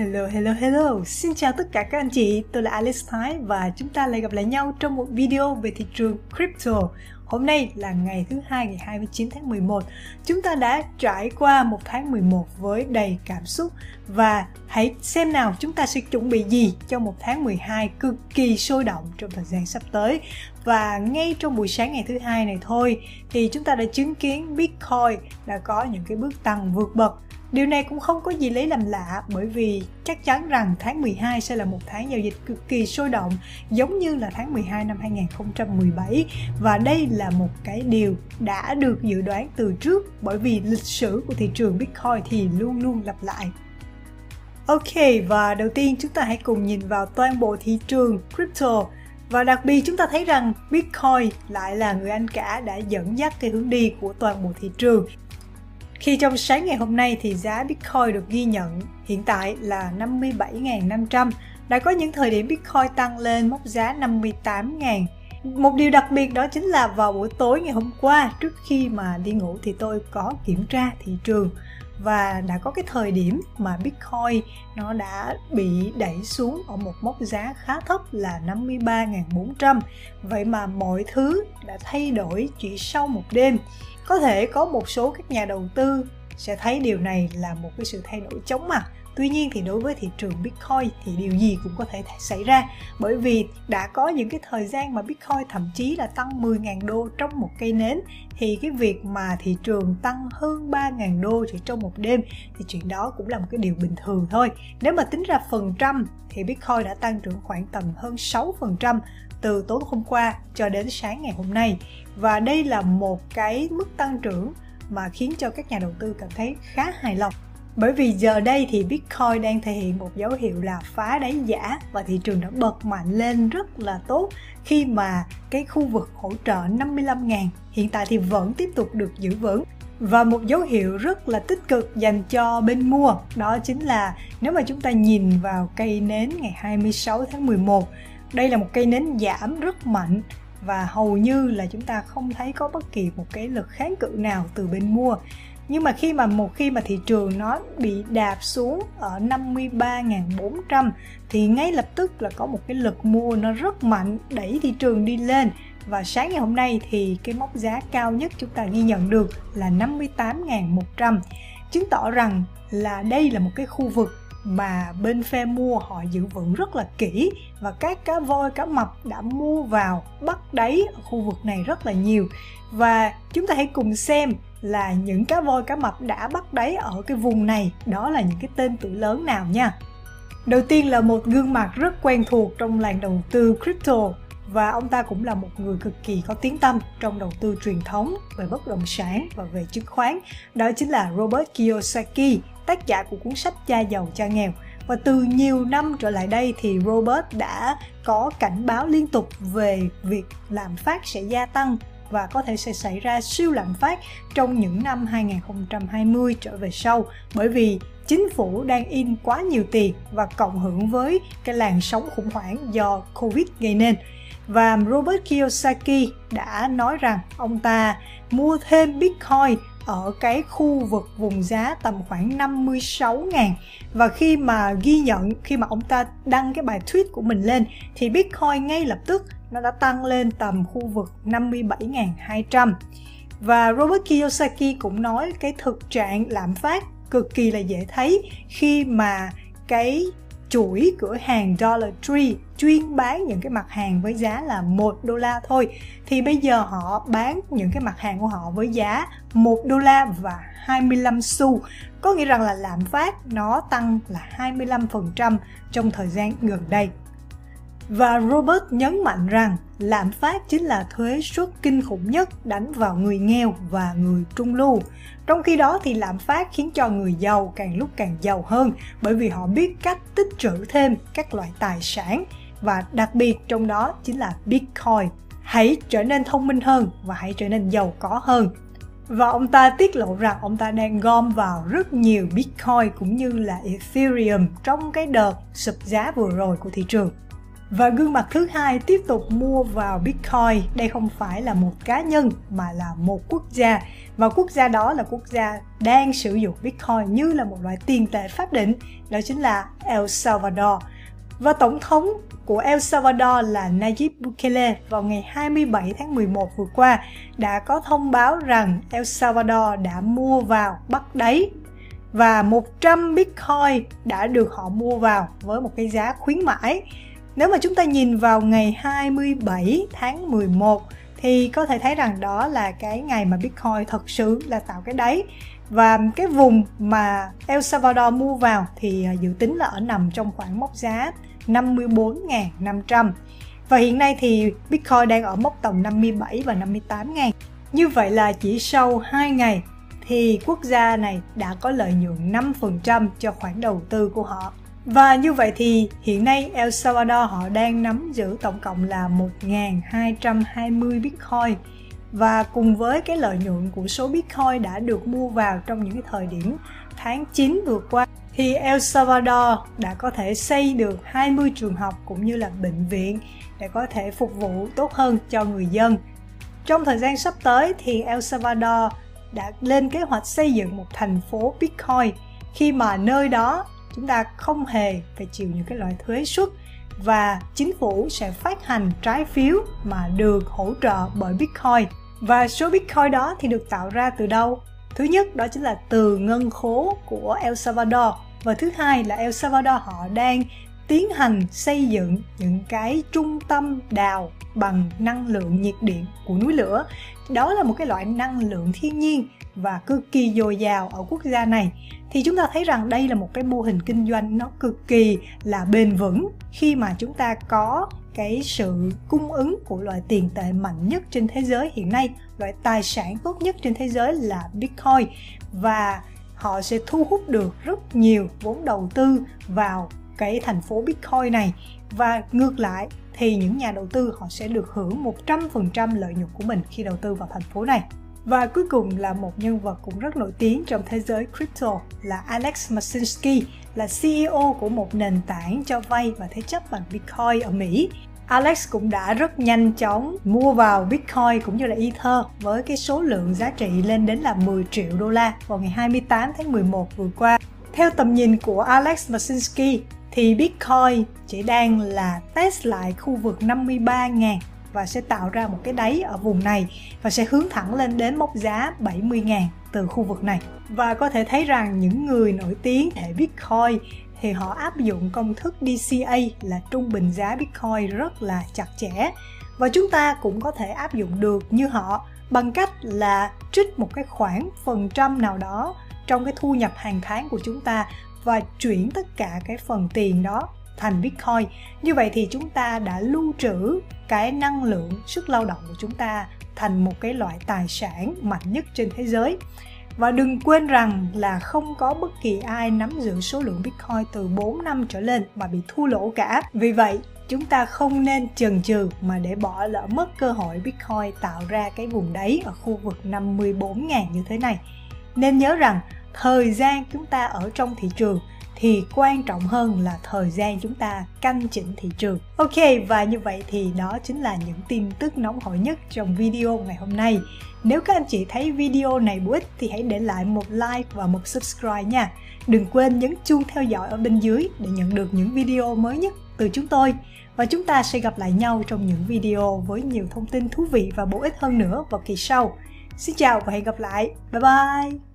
Hello, hello, hello! Xin chào tất cả các anh chị, tôi là Alice Thái và chúng ta lại gặp lại nhau trong một video về thị trường crypto. Hôm nay là ngày thứ hai ngày 29 tháng 11. Chúng ta đã trải qua một tháng 11 với đầy cảm xúc và hãy xem nào chúng ta sẽ chuẩn bị gì cho một tháng 12 cực kỳ sôi động trong thời gian sắp tới. Và ngay trong buổi sáng ngày thứ hai này thôi thì chúng ta đã chứng kiến Bitcoin đã có những cái bước tăng vượt bậc Điều này cũng không có gì lấy làm lạ, bởi vì chắc chắn rằng tháng 12 sẽ là một tháng giao dịch cực kỳ sôi động, giống như là tháng 12 năm 2017 và đây là một cái điều đã được dự đoán từ trước, bởi vì lịch sử của thị trường Bitcoin thì luôn luôn lặp lại. Ok, và đầu tiên chúng ta hãy cùng nhìn vào toàn bộ thị trường crypto. Và đặc biệt chúng ta thấy rằng Bitcoin lại là người anh cả đã dẫn dắt cái hướng đi của toàn bộ thị trường khi trong sáng ngày hôm nay thì giá Bitcoin được ghi nhận hiện tại là 57.500. Đã có những thời điểm Bitcoin tăng lên mốc giá 58.000. Một điều đặc biệt đó chính là vào buổi tối ngày hôm qua, trước khi mà đi ngủ thì tôi có kiểm tra thị trường và đã có cái thời điểm mà Bitcoin nó đã bị đẩy xuống ở một mốc giá khá thấp là 53.400 vậy mà mọi thứ đã thay đổi chỉ sau một đêm có thể có một số các nhà đầu tư sẽ thấy điều này là một cái sự thay đổi chóng mặt Tuy nhiên thì đối với thị trường Bitcoin thì điều gì cũng có thể xảy ra bởi vì đã có những cái thời gian mà Bitcoin thậm chí là tăng 10.000 đô trong một cây nến, thì cái việc mà thị trường tăng hơn 3.000 đô chỉ trong một đêm thì chuyện đó cũng là một cái điều bình thường thôi. Nếu mà tính ra phần trăm thì Bitcoin đã tăng trưởng khoảng tầm hơn 6% từ tối hôm qua cho đến sáng ngày hôm nay. Và đây là một cái mức tăng trưởng mà khiến cho các nhà đầu tư cảm thấy khá hài lòng. Bởi vì giờ đây thì Bitcoin đang thể hiện một dấu hiệu là phá đáy giả và thị trường đã bật mạnh lên rất là tốt khi mà cái khu vực hỗ trợ 55.000 hiện tại thì vẫn tiếp tục được giữ vững. Và một dấu hiệu rất là tích cực dành cho bên mua, đó chính là nếu mà chúng ta nhìn vào cây nến ngày 26 tháng 11 đây là một cây nến giảm rất mạnh và hầu như là chúng ta không thấy có bất kỳ một cái lực kháng cự nào từ bên mua. Nhưng mà khi mà một khi mà thị trường nó bị đạp xuống ở 53.400 thì ngay lập tức là có một cái lực mua nó rất mạnh đẩy thị trường đi lên. Và sáng ngày hôm nay thì cái mốc giá cao nhất chúng ta ghi nhận được là 58.100 chứng tỏ rằng là đây là một cái khu vực mà bên phe mua họ giữ vững rất là kỹ và các cá voi, cá mập đã mua vào, bắt đáy ở khu vực này rất là nhiều. Và chúng ta hãy cùng xem là những cá voi, cá mập đã bắt đáy ở cái vùng này. Đó là những cái tên tuổi lớn nào nha. Đầu tiên là một gương mặt rất quen thuộc trong làng đầu tư crypto và ông ta cũng là một người cực kỳ có tiếng tâm trong đầu tư truyền thống về bất động sản và về chứng khoán. Đó chính là Robert Kiyosaki tác giả của cuốn sách Cha giàu cha nghèo và từ nhiều năm trở lại đây thì Robert đã có cảnh báo liên tục về việc lạm phát sẽ gia tăng và có thể sẽ xảy ra siêu lạm phát trong những năm 2020 trở về sau bởi vì chính phủ đang in quá nhiều tiền và cộng hưởng với cái làn sóng khủng hoảng do Covid gây nên. Và Robert Kiyosaki đã nói rằng ông ta mua thêm Bitcoin ở cái khu vực vùng giá tầm khoảng 56 ngàn. Và khi mà ghi nhận, khi mà ông ta đăng cái bài tweet của mình lên, thì Bitcoin ngay lập tức nó đã tăng lên tầm khu vực 57.200 và Robert Kiyosaki cũng nói cái thực trạng lạm phát cực kỳ là dễ thấy khi mà cái chuỗi cửa hàng Dollar Tree chuyên bán những cái mặt hàng với giá là 1 đô la thôi. Thì bây giờ họ bán những cái mặt hàng của họ với giá 1 đô la và 25 xu. Có nghĩa rằng là lạm phát nó tăng là 25% trong thời gian gần đây và Robert nhấn mạnh rằng lạm phát chính là thuế suất kinh khủng nhất đánh vào người nghèo và người trung lưu. Trong khi đó thì lạm phát khiến cho người giàu càng lúc càng giàu hơn bởi vì họ biết cách tích trữ thêm các loại tài sản và đặc biệt trong đó chính là Bitcoin. Hãy trở nên thông minh hơn và hãy trở nên giàu có hơn. Và ông ta tiết lộ rằng ông ta đang gom vào rất nhiều Bitcoin cũng như là Ethereum trong cái đợt sụp giá vừa rồi của thị trường. Và gương mặt thứ hai tiếp tục mua vào Bitcoin. Đây không phải là một cá nhân, mà là một quốc gia. Và quốc gia đó là quốc gia đang sử dụng Bitcoin như là một loại tiền tệ pháp định. Đó chính là El Salvador. Và Tổng thống của El Salvador là Nayib Bukele vào ngày 27 tháng 11 vừa qua đã có thông báo rằng El Salvador đã mua vào bắt đáy và 100 Bitcoin đã được họ mua vào với một cái giá khuyến mãi. Nếu mà chúng ta nhìn vào ngày 27 tháng 11 thì có thể thấy rằng đó là cái ngày mà Bitcoin thật sự là tạo cái đáy và cái vùng mà El Salvador mua vào thì à, dự tính là ở nằm trong khoảng mốc giá 54.500 và hiện nay thì Bitcoin đang ở mốc tầm 57 và 58 ngàn. Như vậy là chỉ sau 2 ngày thì quốc gia này đã có lợi nhuận 5% cho khoản đầu tư của họ. Và như vậy thì hiện nay El Salvador họ đang nắm giữ tổng cộng là 1.220 Bitcoin và cùng với cái lợi nhuận của số Bitcoin đã được mua vào trong những cái thời điểm tháng 9 vừa qua, thì El Salvador đã có thể xây được 20 trường học cũng như là bệnh viện để có thể phục vụ tốt hơn cho người dân. Trong thời gian sắp tới thì El Salvador đã lên kế hoạch xây dựng một thành phố Bitcoin khi mà nơi đó chúng ta không hề phải chịu những cái loại thuế suất và chính phủ sẽ phát hành trái phiếu mà được hỗ trợ bởi Bitcoin. Và số Bitcoin đó thì được tạo ra từ đâu? Thứ nhất, đó chính là từ ngân khố của El Salvador và thứ hai là El Salvador họ đang tiến hành xây dựng những cái trung tâm đào bằng năng lượng nhiệt điện của núi lửa. Đó là một cái loại năng lượng thiên nhiên và cực kỳ dồi dào ở quốc gia này, thì chúng ta thấy rằng đây là một cái mô hình kinh doanh nó cực kỳ là bền vững khi mà chúng ta có cái sự cung ứng của loại tiền tệ mạnh nhất trên thế giới hiện nay loại tài sản tốt nhất trên thế giới là bitcoin, và họ sẽ thu hút được rất nhiều vốn đầu tư vào cái thành phố bitcoin này và ngược lại, thì những nhà đầu tư họ sẽ được hưởng 100% lợi nhuận của mình khi đầu tư vào thành phố này. Và cuối cùng là một nhân vật cũng rất nổi tiếng trong thế giới crypto là Alex Masinski, là CEO của một nền tảng cho vay và thế chấp bằng Bitcoin ở Mỹ. Alex cũng đã rất nhanh chóng mua vào Bitcoin cũng như là Ether với cái số lượng giá trị lên đến là 10 triệu đô la vào ngày 28 tháng 11 vừa qua. Theo tầm nhìn của Alex Masinski thì Bitcoin chỉ đang là test lại khu vực 53.000 và sẽ tạo ra một cái đáy ở vùng này và sẽ hướng thẳng lên đến mốc giá 70.000 từ khu vực này. Và có thể thấy rằng những người nổi tiếng hệ Bitcoin thì họ áp dụng công thức DCA là trung bình giá Bitcoin rất là chặt chẽ và chúng ta cũng có thể áp dụng được như họ bằng cách là trích một cái khoản phần trăm nào đó trong cái thu nhập hàng tháng của chúng ta và chuyển tất cả cái phần tiền đó thành Bitcoin. Như vậy thì chúng ta đã lưu trữ cái năng lượng sức lao động của chúng ta thành một cái loại tài sản mạnh nhất trên thế giới. Và đừng quên rằng là không có bất kỳ ai nắm giữ số lượng Bitcoin từ 4 năm trở lên mà bị thua lỗ cả. Vì vậy, chúng ta không nên chần chừ mà để bỏ lỡ mất cơ hội Bitcoin tạo ra cái vùng đáy ở khu vực 54.000 như thế này. Nên nhớ rằng thời gian chúng ta ở trong thị trường thì quan trọng hơn là thời gian chúng ta canh chỉnh thị trường. Ok, và như vậy thì đó chính là những tin tức nóng hổi nhất trong video ngày hôm nay. Nếu các anh chị thấy video này bổ ích thì hãy để lại một like và một subscribe nha. Đừng quên nhấn chuông theo dõi ở bên dưới để nhận được những video mới nhất từ chúng tôi. Và chúng ta sẽ gặp lại nhau trong những video với nhiều thông tin thú vị và bổ ích hơn nữa vào kỳ sau. Xin chào và hẹn gặp lại. Bye bye!